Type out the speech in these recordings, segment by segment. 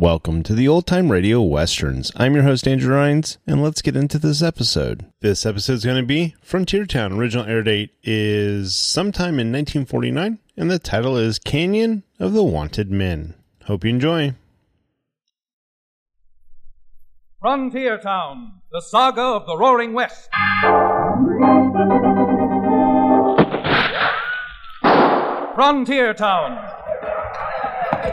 Welcome to the Old Time Radio Westerns. I'm your host, Andrew Rhynes, and let's get into this episode. This episode is going to be Frontier Town. Original air date is sometime in 1949, and the title is Canyon of the Wanted Men. Hope you enjoy. Frontier Town, the saga of the Roaring West. Frontier Town.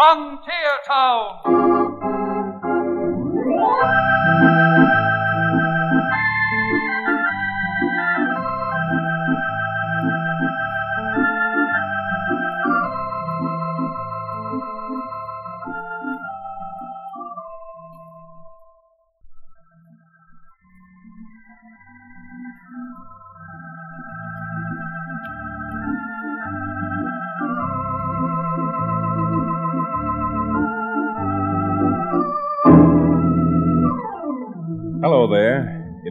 Frontier Town!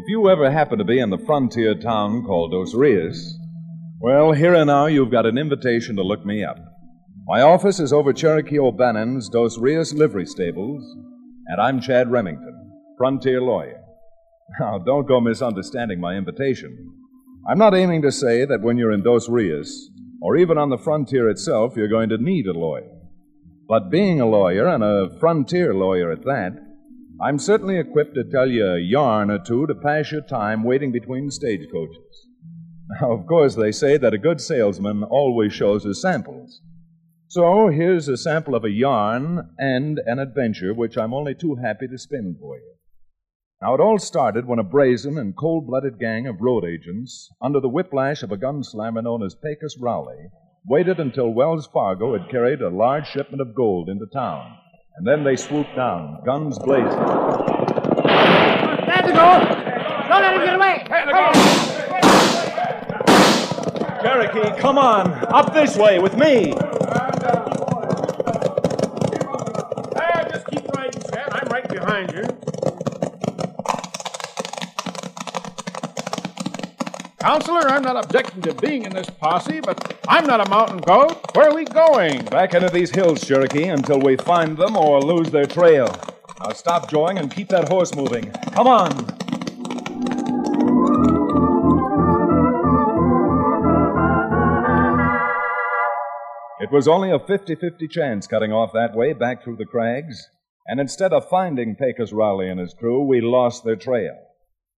You ever happen to be in the frontier town called Dos Rios, well, here and now you've got an invitation to look me up. My office is over Cherokee O'Bannon's Dos Rios livery stables, and I'm Chad Remington, frontier lawyer. Now, don't go misunderstanding my invitation. I'm not aiming to say that when you're in Dos Rios, or even on the frontier itself, you're going to need a lawyer. But being a lawyer, and a frontier lawyer at that, I'm certainly equipped to tell you a yarn or two to pass your time waiting between stagecoaches. Now, of course, they say that a good salesman always shows his samples. So here's a sample of a yarn and an adventure which I'm only too happy to spin for you. Now, it all started when a brazen and cold blooded gang of road agents, under the whiplash of a gunslammer known as Pecos Rowley, waited until Wells Fargo had carried a large shipment of gold into town. And then they swooped down, guns blazing. Stand the door! Don't let him get away! Cherokee, come on! Up this way with me! Hey, just keep riding, Chad. I'm right behind you. Counselor, I'm not objecting to being in this posse, but I'm not a mountain goat. Where are we going? Back into these hills, Cherokee, until we find them or lose their trail. Now stop jawing and keep that horse moving. Come on! It was only a 50 50 chance cutting off that way back through the crags, and instead of finding Pecos Rowley and his crew, we lost their trail.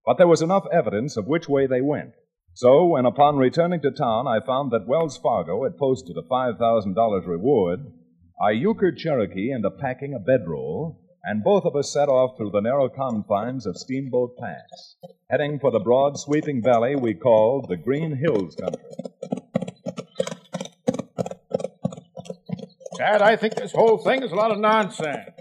But there was enough evidence of which way they went. So, when upon returning to town I found that Wells Fargo had posted a $5,000 reward, I euchred Cherokee into packing a bedroll, and both of us set off through the narrow confines of Steamboat Pass, heading for the broad, sweeping valley we called the Green Hills country. Chad, I think this whole thing is a lot of nonsense.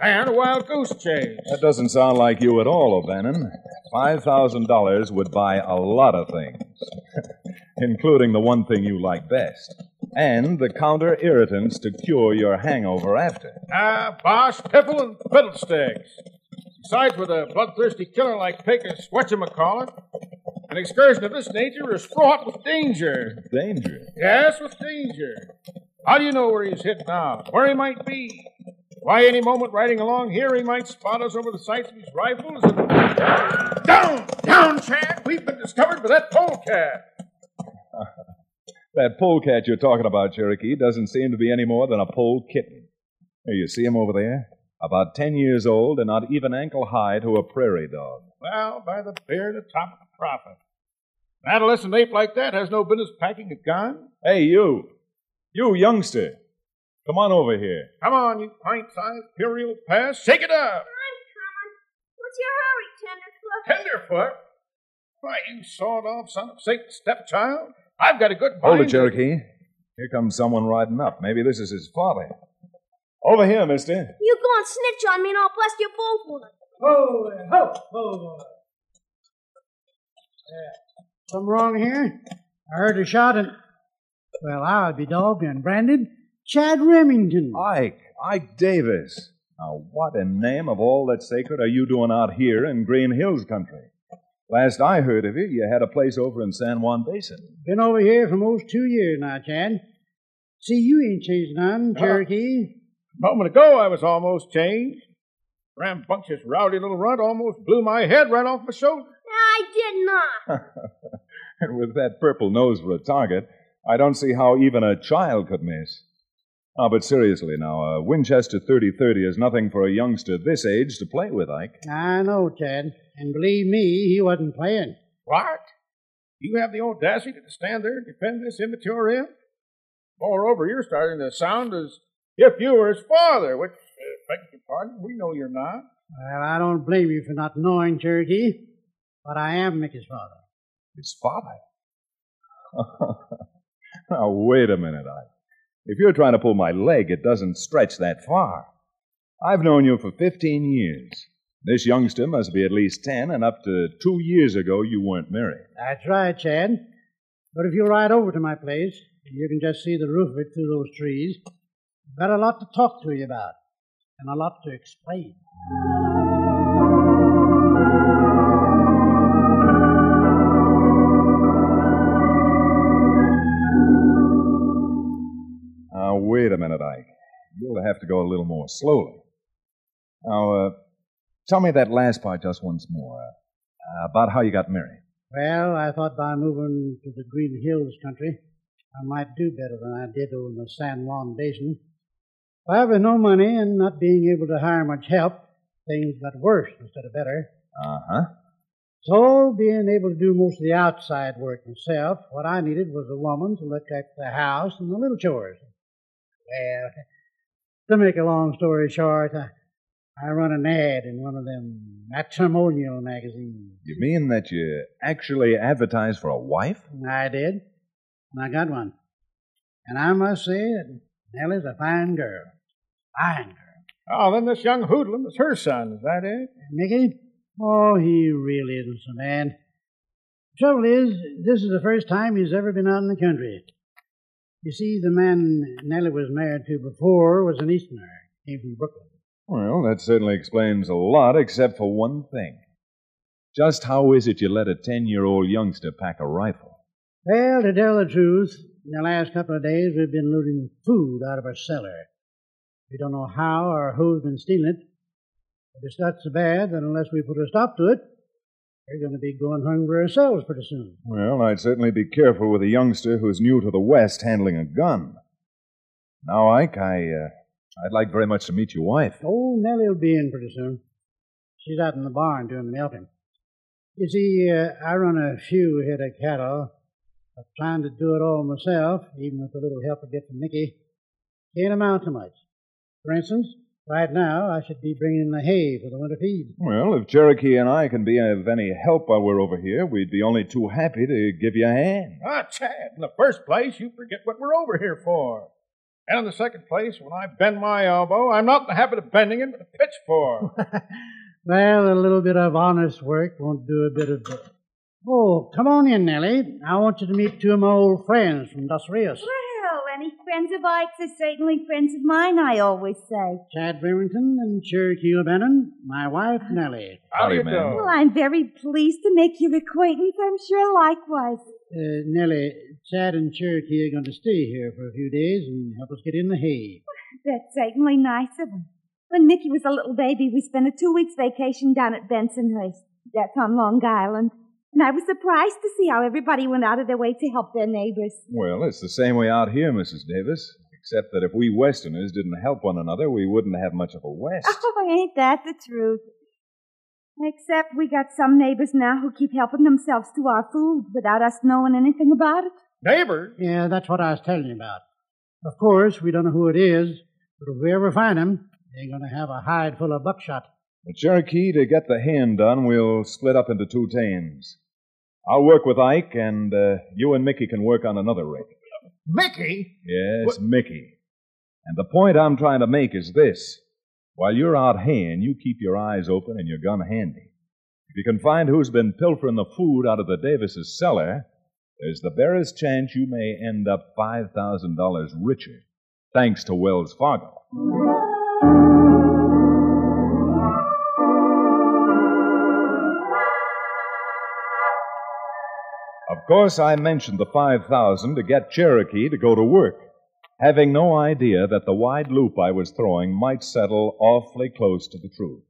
And a wild goose chase. That doesn't sound like you at all, O'Bannon. $5,000 would buy a lot of things, including the one thing you like best, and the counter irritants to cure your hangover after. Ah, bosh, piffle, and fiddlesticks. Besides, with a bloodthirsty killer like Pecos, whatchamacallit, an excursion of this nature is fraught with danger. Danger. Yes, with danger. How do you know where he's hit now? Where he might be? Why, any moment riding along here, he might spot us over the sights of his rifles and. Down! Down, Chad! We've been discovered by that polecat! That polecat you're talking about, Cherokee, doesn't seem to be any more than a pole kitten. Here, you see him over there? About ten years old and not even ankle high to a prairie dog. Well, by the beard atop of the prophet. An adolescent ape like that has no business packing a gun. Hey, you! You, youngster! Come on over here. Come on, you pint-sized imperial pass. Shake it up! I'm coming. What's your hurry, Tenderfoot? Tenderfoot? Why, you sawed-off son of Satan's stepchild. I've got a good mind. Hold it, Cherokee. Here comes someone riding up. Maybe this is his father. Over here, mister. You go and snitch on me and I'll bust you both with it. Ho, ho, ho. Something wrong here? I heard a shot and. Well, I'll be dogged and branded. Chad Remington. Ike. Ike Davis. Now, what in name of all that's sacred are you doing out here in Green Hills country? Last I heard of you, you had a place over in San Juan Basin. Been over here for most two years now, Chad. See, you ain't changed none, uh, Cherokee. A moment ago, I was almost changed. Rambunctious, rowdy little runt almost blew my head right off my shoulder. I did not. And with that purple nose for a target, I don't see how even a child could miss. Ah, but seriously now, a Winchester 3030 is nothing for a youngster this age to play with, Ike. I know, Ted. And believe me, he wasn't playing. What? You have the audacity to stand there and defend this immature imp? Moreover, you're starting to sound as if you were his father, which, uh, beg your pardon, we know you're not. Well, I don't blame you for not knowing, Cherokee. But I am Mickey's father. His father? now, wait a minute, Ike. If you're trying to pull my leg, it doesn't stretch that far. I've known you for 15 years. This youngster must be at least 10, and up to two years ago, you weren't married. That's right, Chad. But if you'll ride over to my place, you can just see the roof of it through those trees. I've got a lot to talk to you about, and a lot to explain. Wait a minute, Ike. You'll have to go a little more slowly. Now, uh, tell me that last part just once more. Uh, about how you got married. Well, I thought by moving to the Green Hills country, I might do better than I did over in the San Juan Basin. But with no money and not being able to hire much help, things got worse instead of better. Uh huh. So, being able to do most of the outside work myself, what I needed was a woman to look after the house and the little chores. Well, to make a long story short, I, I run an ad in one of them matrimonial magazines. You mean that you actually advertised for a wife? I did, and I got one. And I must say that Nellie's a fine girl. Fine girl. Oh, then this young hoodlum is her son, is that it? Mickey? Oh, he really isn't so bad. Trouble is, this is the first time he's ever been out in the country. You see, the man Nellie was married to before was an Easterner. Came from Brooklyn. Well, that certainly explains a lot, except for one thing. Just how is it you let a 10 year old youngster pack a rifle? Well, to tell the truth, in the last couple of days we've been looting food out of our cellar. We don't know how or who's been stealing it. But it's not so bad that unless we put a stop to it, we're going to be going hungry ourselves pretty soon. Well, I'd certainly be careful with a youngster who's new to the West handling a gun. Now, Ike, I, uh, I'd like very much to meet your wife. Oh, Nellie will be in pretty soon. She's out in the barn doing the milking. You see, uh, I run a few head of cattle, but trying to do it all myself, even with a little help I get from Mickey, can't amount to much. For instance, right now I should be bringing the hay for the winter feed. Well, if Cherokee and I can be of any help while we're over here, we'd be only too happy to give you a hand. Ah, Chad, in the first place, you forget what we're over here for. And in the second place, when I bend my elbow, I'm not in the habit of bending it with a pitchfork. Well, a little bit of honest work won't do a bit of good. Oh, come on in, Nellie. I want you to meet two of my old friends from Dos Rios. Well, any friends of Ike's are certainly friends of mine, I always say. Chad Remington and Cherokee O'Bannon, my wife, Nellie. How do you Howdy, ma'am. do? Well, I'm very pleased to make your acquaintance. I'm sure likewise. Uh, Nellie, Chad and Cherokee are going to stay here for a few days and help us get in the hay. That's certainly nice of them. When Mickey was a little baby, we spent a two weeks vacation down at Bensonhurst. That's on Long Island. And I was surprised to see how everybody went out of their way to help their neighbors. Well, it's the same way out here, Mrs. Davis. Except that if we Westerners didn't help one another, we wouldn't have much of a West. Oh, ain't that the truth? Except we got some neighbors now who keep helping themselves to our food without us knowing anything about it. Neighbors? Yeah, that's what I was telling you about. Of course, we don't know who it is, but if we ever find him, they're going to have a hide full of buckshot. The Cherokee, to get the hand done, we'll split up into two teams. I'll work with Ike, and uh, you and Mickey can work on another rig. Mickey? Yes, What- Mickey. And the point I'm trying to make is this. While you're out haying, you keep your eyes open and your gun handy. If you can find who's been pilfering the food out of the Davises' cellar, there's the barest chance you may end up $5,000 richer, thanks to Wells Fargo. Course, I mentioned the 5000 to get Cherokee to go to work, having no idea that the wide loop I was throwing might settle awfully close to the truth.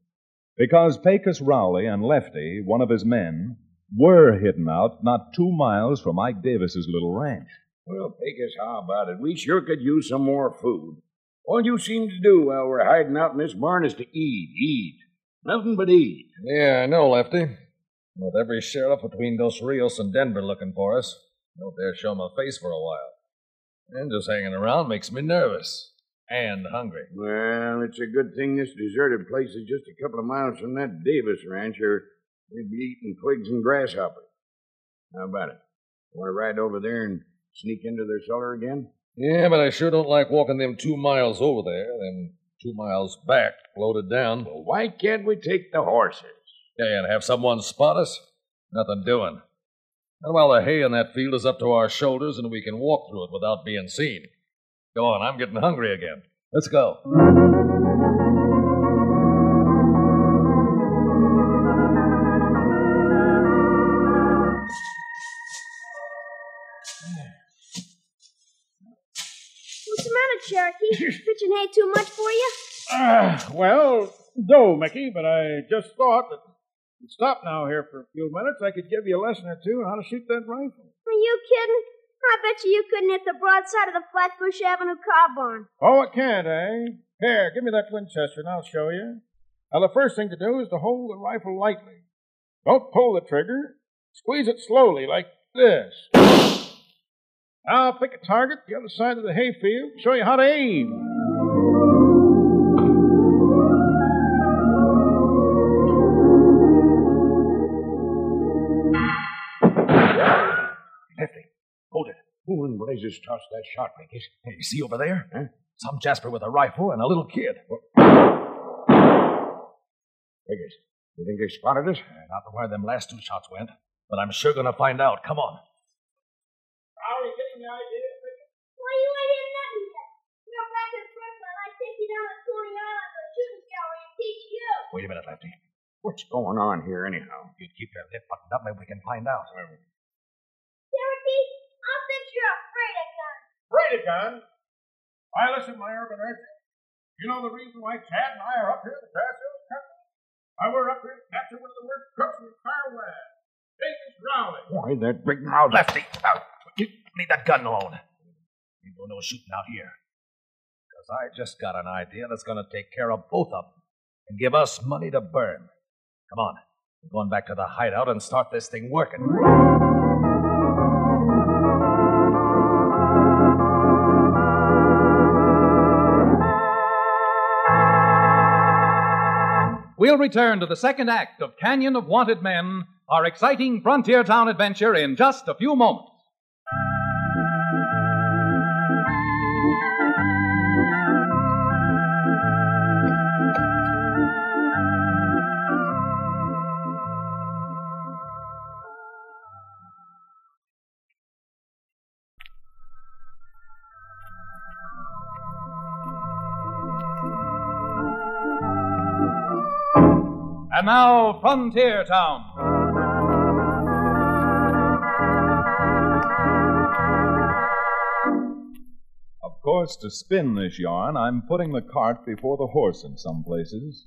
Because Pecos Rowley and Lefty, one of his men, were hidden out not two miles from Ike Davis's little ranch. Well, Pecos, how about it? We sure could use some more food. All you seem to do while we're hiding out in this barn is to eat, eat. Nothing but eat. Yeah, I know, Lefty. With every sheriff between Dos Rios and Denver looking for us, don't dare show my face for a while. And just hanging around makes me nervous. And hungry. Well, it's a good thing this deserted place is just a couple of miles from that Davis ranch, or we'd be eating twigs and grasshoppers. How about it? Want to ride over there and sneak into their cellar again? Yeah, but I sure don't like walking them two miles over there, then two miles back, loaded down. Well, why can't we take the horses? Yeah, and have someone spot us? Nothing doing. And while the hay in that field is up to our shoulders and we can walk through it without being seen. Go on, I'm getting hungry again. Let's go. What's the matter, Cherokee? Pitching hay too much for you? Uh, well, no, Mickey, but I just thought that you'd stop now here for a few minutes. I could give you a lesson or two on how to shoot that rifle. Are you kidding? I bet you you couldn't hit the broadside of the Flatbush Avenue car barn. Oh, it can't, eh? Here, give me that Winchester and I'll show you. Now, the first thing to do is to hold the rifle lightly. Don't pull the trigger. Squeeze it slowly, like this. Now, pick a target the other side of the hayfield. and Show you how to aim. Lefty, hold it. Who in blazes tossed that shot, Mickey? Hey, you see over there? Huh? Some Jasper with a rifle and a little kid. Mickey, you think they spotted us? Uh, Not where them last two shots went, but I'm sure gonna find out. Come on. How are you getting the idea? Why, you ain't hit nothing yet. You're back in Brooklyn. I take you down to Coney Island for a shooting gallery and teach you. Wait a minute, Lefty. What's going on here, anyhow? You keep your lip buttoned up, maybe we can find out. Cherokee, I think you're afraid of guns. Afraid of guns? Why, listen, my urban urchin. You know the reason why Chad and I are up here in the Grass Hills Country? Why we're up here to capture one of the worst crooks in the entire West. Rowley. Why, that big mouth. Lefty, out. You leave that gun alone. You don't know shooting out here. Because I just got an idea that's going to take care of both of them and give us money to burn. Come on. We're going back to the hideout and start this thing working. We'll return to the second act of Canyon of Wanted Men, our exciting frontier town adventure, in just a few moments. And now, Frontier Town. Of course, to spin this yarn, I'm putting the cart before the horse in some places.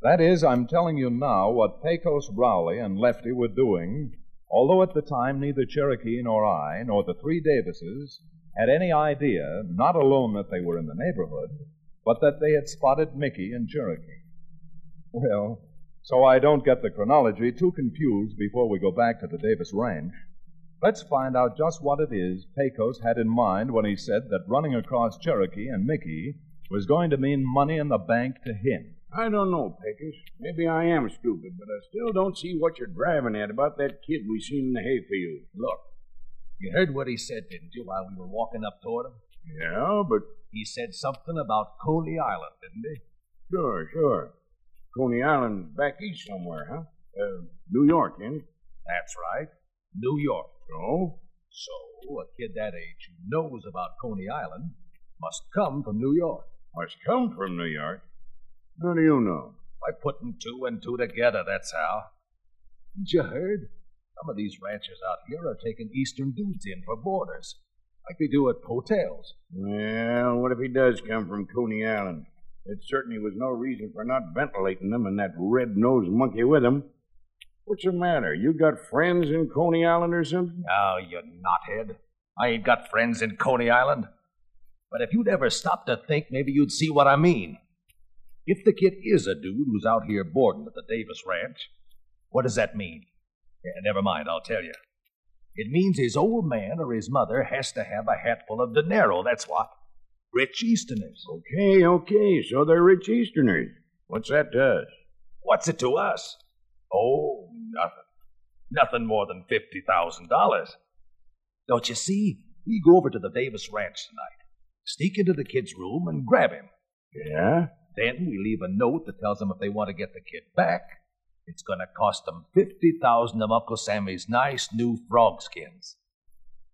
That is, I'm telling you now what Pecos Rowley and Lefty were doing, although at the time neither Cherokee nor I, nor the three Davises, had any idea, not alone that they were in the neighborhood, but that they had spotted Mickey and Cherokee. Well, so I don't get the chronology too confused before we go back to the Davis Ranch, let's find out just what it is Pecos had in mind when he said that running across Cherokee and Mickey was going to mean money in the bank to him. I don't know, Pecos. Maybe I am stupid, but I still don't see what you're driving at about that kid we seen in the hayfield. Look, you heard what he said, didn't you, while we were walking up toward him? Yeah, but He said something about Coney Island, didn't he? sure, sure. Coney Island back east somewhere, huh? Uh, New York, ain't it? That's right. New York. So? So, a kid that age who knows about Coney Island must come from New York. Must come from New York. How do you know? By putting two and two together, that's how. Haven't you heard? Some of these ranchers out here are taking Eastern dudes in for boarders, like they do at hotels. Well, what if he does come from Coney Island? It certainly was no reason for not ventilating them and that red-nosed monkey with him. What's the matter? You got friends in Coney Island or something? Oh, you knothead. I ain't got friends in Coney Island. But if you'd ever stop to think, maybe you'd see what I mean. If the kid is a dude who's out here boarding at the Davis Ranch, what does that mean? Yeah, never mind, I'll tell you. It means his old man or his mother has to have a hatful of dinero, that's what. Rich Easterners. Okay, okay, so they're rich Easterners. What's that to us? What's it to us? Oh, nothing. Nothing more than $50,000. Don't you see? We go over to the Davis Ranch tonight, sneak into the kid's room, and grab him. Yeah? Then we leave a note that tells them if they want to get the kid back, it's going to cost them 50000 of Uncle Sammy's nice new frog skins.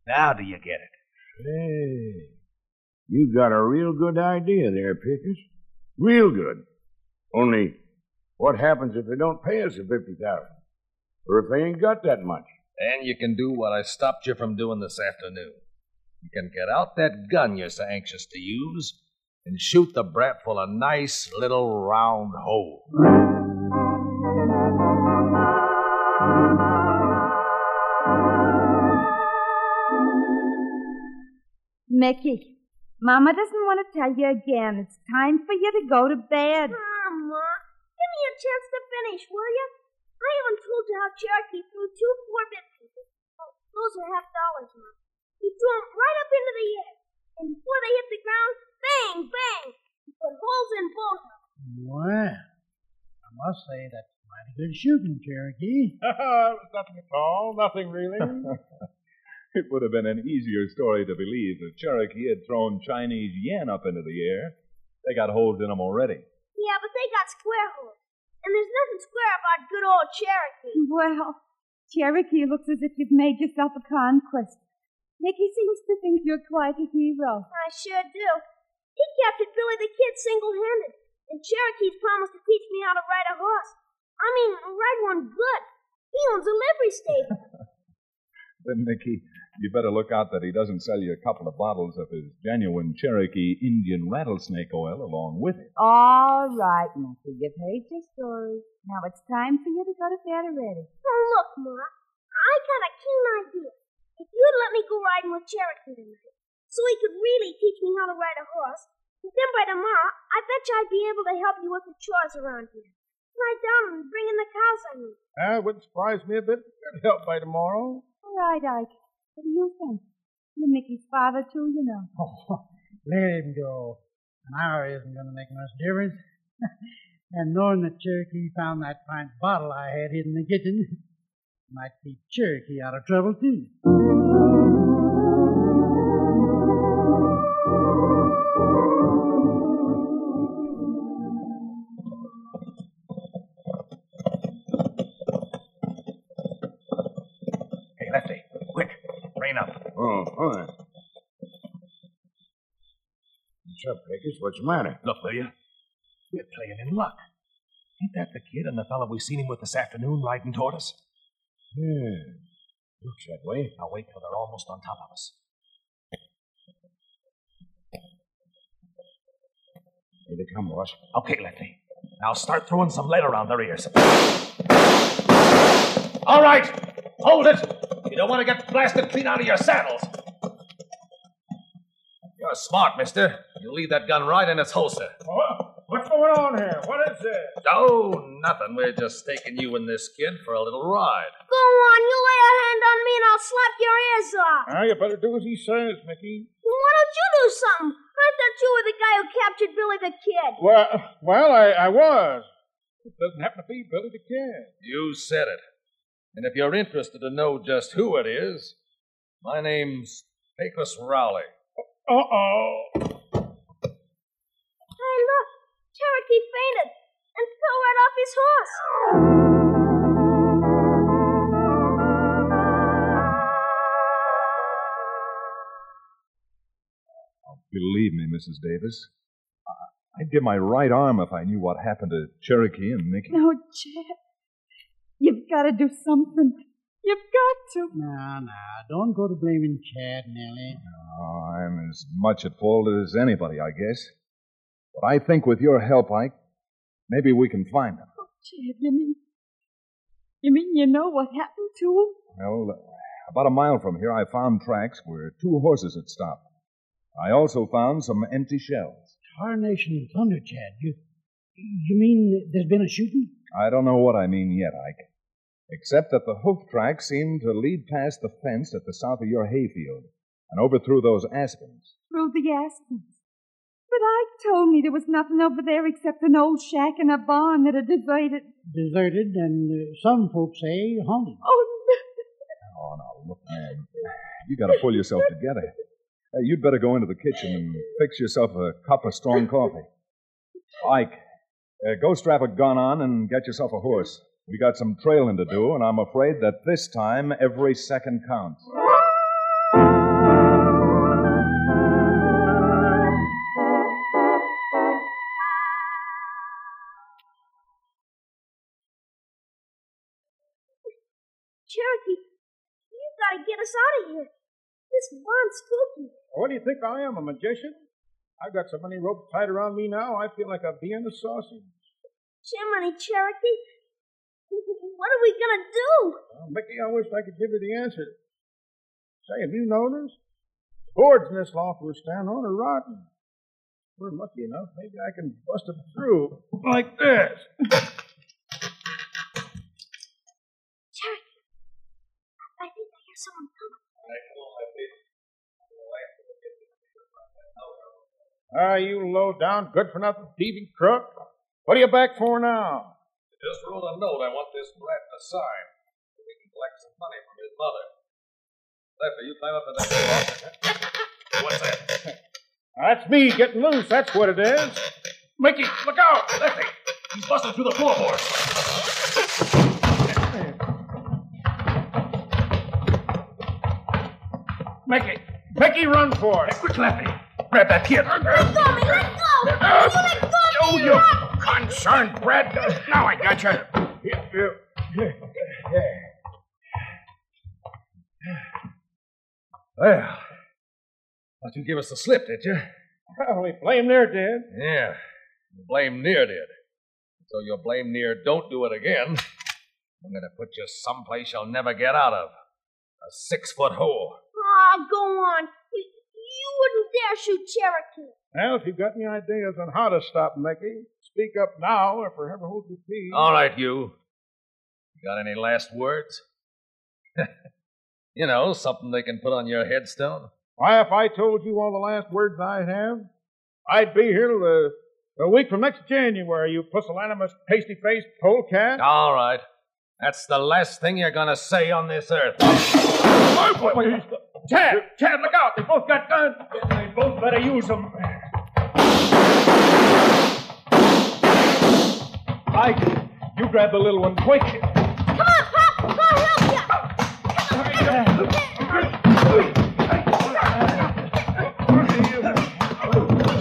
Now do you get it? Hey, you got a real good idea there, Pecos. Real good. Only, what happens if they don't pay us the fifty thousand? Or if they ain't got that much? And you can do what I stopped you from doing this afternoon. You can get out that gun you're so anxious to use and shoot the brat full of nice little round holes. Mickey, Mama doesn't want to tell you again. It's time for you to go to bed. Mama, give me a chance to finish, will you? I haven't told you how Cherokee threw two four-bit pieces. Oh, those are half dollars, Mom. He threw them right up into the air. And before they hit the ground, bang, bang, he put holes in both of them. Well, I must say that's mighty good shooting, Cherokee. nothing at all. Nothing really. It would have been an easier story to believe if Cherokee had thrown Chinese yen up into the air. They got holes in them already. Yeah, but they got square holes. And there's nothing square about good old Cherokee. Well, Cherokee looks as if you've made yourself a conquest. Mickey seems to think you're quite a hero. I sure do. He captured Billy the Kid single-handed. And Cherokee's promised to teach me how to ride a horse. I mean, ride one good. He owns a livery stable. Then, Mickey, you better look out that he doesn't sell you a couple of bottles of his genuine Cherokee Indian rattlesnake oil along with it. All right, Mickey, you've heard your story. Now it's time for you to go to bed already. Oh, look, Ma. I got a keen idea. If you'd let me go riding with Cherokee tonight, so he could really teach me how to ride a horse, then by tomorrow, I bet you I'd be able to help you with the chores around here. Ride down and bring in the cows I need. Ah, it wouldn't surprise me a bit. Could help by tomorrow. All right, Ike. What do you think? You're Mickey's father, too, you know. Oh, let him go. An hour isn't going to make much difference. and knowing that Cherokee found that pint bottle I had hidden in the kitchen might keep Cherokee out of trouble, too. What's up? What's the matter? Look, will you? We're playing in luck. Ain't that the kid and the fellow we seen him with this afternoon riding toward us? Yeah. Looks that way. Now wait till they're almost on top of us. Here they come, boss. Okay, Lefty. Now start throwing some lead around their ears. All right, hold it. You don't want to get blasted clean out of your saddles. You're smart, mister. You leave that gun right in its holster. What's going on here? What is this? Oh, nothing. We're just taking you and this kid for a little ride. Go on, you lay a hand on me and I'll slap your ears off. Now, you better do as he says, Mickey. Well, why don't you do something? I thought you were the guy who captured Billy the Kid. Well, well, I, I was. It doesn't happen to be Billy the Kid. You said it. And if you're interested to know just who it is, my name's Pecos Rowley. Uh-oh. Hey, look. Cherokee fainted and fell right off his horse. Believe me, Mrs. Davis, I- I'd give my right arm if I knew what happened to Cherokee and Mickey. No, Chad. You've got to do something. You've got to. Now, now, don't go to blaming Chad, Nellie. Oh, I'm as much at fault as anybody, I guess. But I think with your help, Ike, maybe we can find them. Oh, Chad, you mean. You mean you know what happened to him? Well, uh, about a mile from here, I found tracks where two horses had stopped. I also found some empty shells. Tarnation and thunder, Chad. You, you mean there's been a shooting? I don't know what I mean yet, Ike. Except that the hoof tracks seem to lead past the fence at the south of your hayfield and overthrew those aspens. Through the aspens. But Ike told me there was nothing over there except an old shack and a barn that had deserted. Deserted, and uh, some folks say haunted. Oh, no. Oh, now, look, man. You gotta pull yourself together. Hey, you'd better go into the kitchen and fix yourself a cup of strong coffee. Ike, uh, go strap a gun on and get yourself a horse. We got some trailing to do, and I'm afraid that this time every second counts. Us out of here. This barn's spooky. Oh, what do you think I am, a magician? I've got so many ropes tied around me now, I feel like a bee in a sausage. Jiminy Cherokee, what are we gonna do? Well, Mickey, I wish I could give you the answer. Say, have you noticed? The boards in this loft we're standing on are rotten. If we're lucky enough, maybe I can bust them through like this. Cherokee, I think I hear someone coming. Ah, you low down, good for nothing, thieving crook. What are you back for now? I Just wrote a note I want this brat to sign so we can collect some money from his mother. Lefty, you climb up in that door. What's that? That's me getting loose, that's what it is. Mickey, look out! Lefty, he's busting through the floorboards. Mickey, Mickey, run for it. Quick, Lefty, grab that kid. Let go of me, let go! You let go of Oh, me, you Rob! concerned brat. Now I got you. Well, thought you give us the slip, did you? Well, we blame their did. Yeah, you blame near did. So your blame near don't do it again. I'm gonna put you someplace you'll never get out of. A six foot hole. Aw, go on. You, you wouldn't dare shoot Cherokee. Well, if you've got any ideas on how to stop Mickey, speak up now or forever hold your peace. All right, you. You got any last words? you know, something they can put on your headstone. Why, if I told you all the last words I have, I'd be here till the, the week from next January, you pusillanimous, pasty-faced polecat. All right. That's the last thing you're gonna say on this earth. Chad, Chad, look out! They both got guns. They both better use them. Ike, you grab the little one quick. Come on, Pop! I'll help you!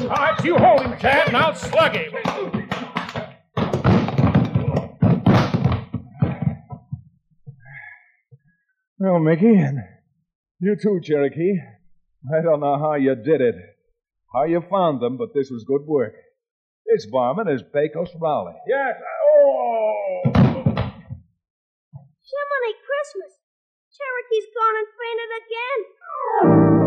All right, you hold him, Chad, and I'll slug him. Well, Mickey, and you too, Cherokee. I don't know how you did it, how you found them, but this was good work. This barman is Pecos Rowley. Yes. Oh! Jiminy Christmas! Cherokee's gone and fainted again.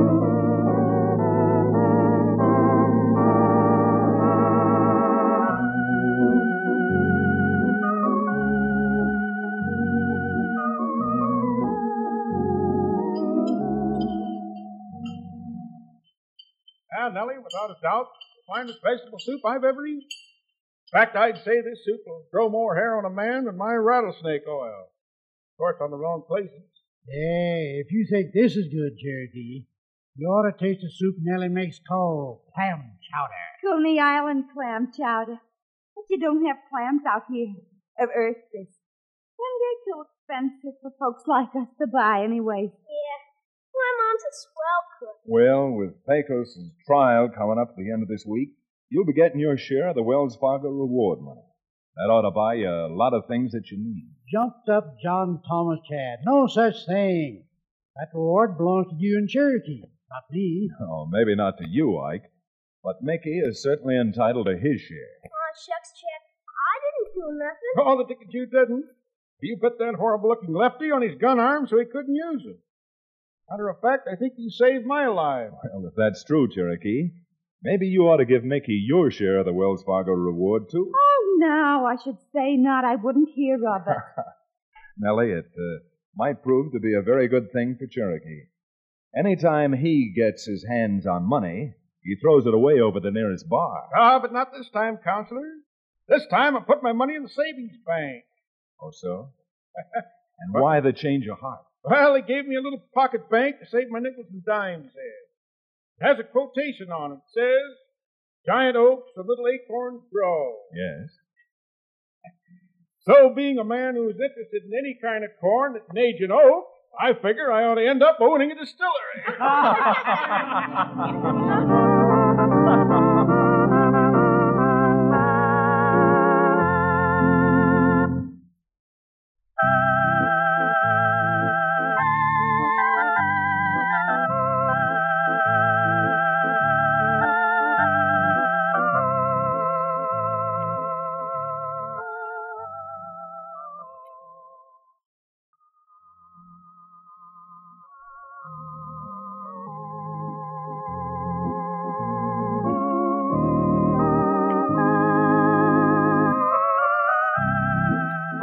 Ah, Nellie, without a doubt, the finest vegetable soup I've ever eaten. In fact, I'd say this soup will grow more hair on a man than my rattlesnake oil. Of course, on the wrong places. Hey, if you think this is good, Cherokee, you ought to taste the soup Nellie makes called clam chowder. Coney Island clam chowder. But you don't have clams out here of Earth this. And they're too expensive for folks like us to buy anyway. Yeah, my mom's a cook. Well, with Pecos' trial coming up at the end of this week, you'll be getting your share of the Wells Fargo reward money. That ought to buy you a lot of things that you need. Jumped up John Thomas Chad. No such thing. That reward belongs to you and Cherokee, not me. Oh, maybe not to you, Ike, but Mickey is certainly entitled to his share. Aw, shucks, Chad. I didn't do nothing. Oh, the ticket you didn't. You put that horrible looking lefty on his gun arm so he couldn't use it. Matter of fact, I think you saved my life. Well, if that's true, Cherokee, maybe you ought to give Mickey your share of the Wells Fargo reward, too. Oh, no, I should say not. I wouldn't hear of it. Nellie, it uh, might prove to be a very good thing for Cherokee. Anytime he gets his hands on money, he throws it away over the nearest bar. Ah, but not this time, counselor. This time I put my money in the savings bank. Oh, so? and why the change of heart? Well, he gave me a little pocket bank to save my nickels and dimes in. It has a quotation on it. It says, Giant oaks the little acorns grow. Yes. So, being a man who's interested in any kind of corn that can age an oak, I figure I ought to end up owning a distillery.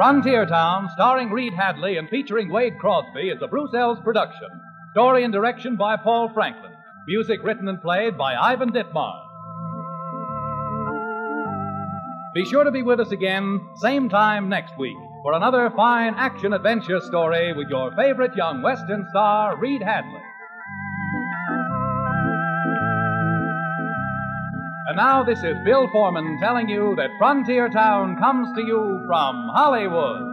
Frontier Town, starring Reed Hadley and featuring Wade Crosby, is a Bruce Eells production. Story and direction by Paul Franklin. Music written and played by Ivan Ditmars. Be sure to be with us again, same time next week, for another fine action adventure story with your favorite young Western star, Reed Hadley. And now this is Bill Foreman telling you that Frontier Town comes to you from Hollywood.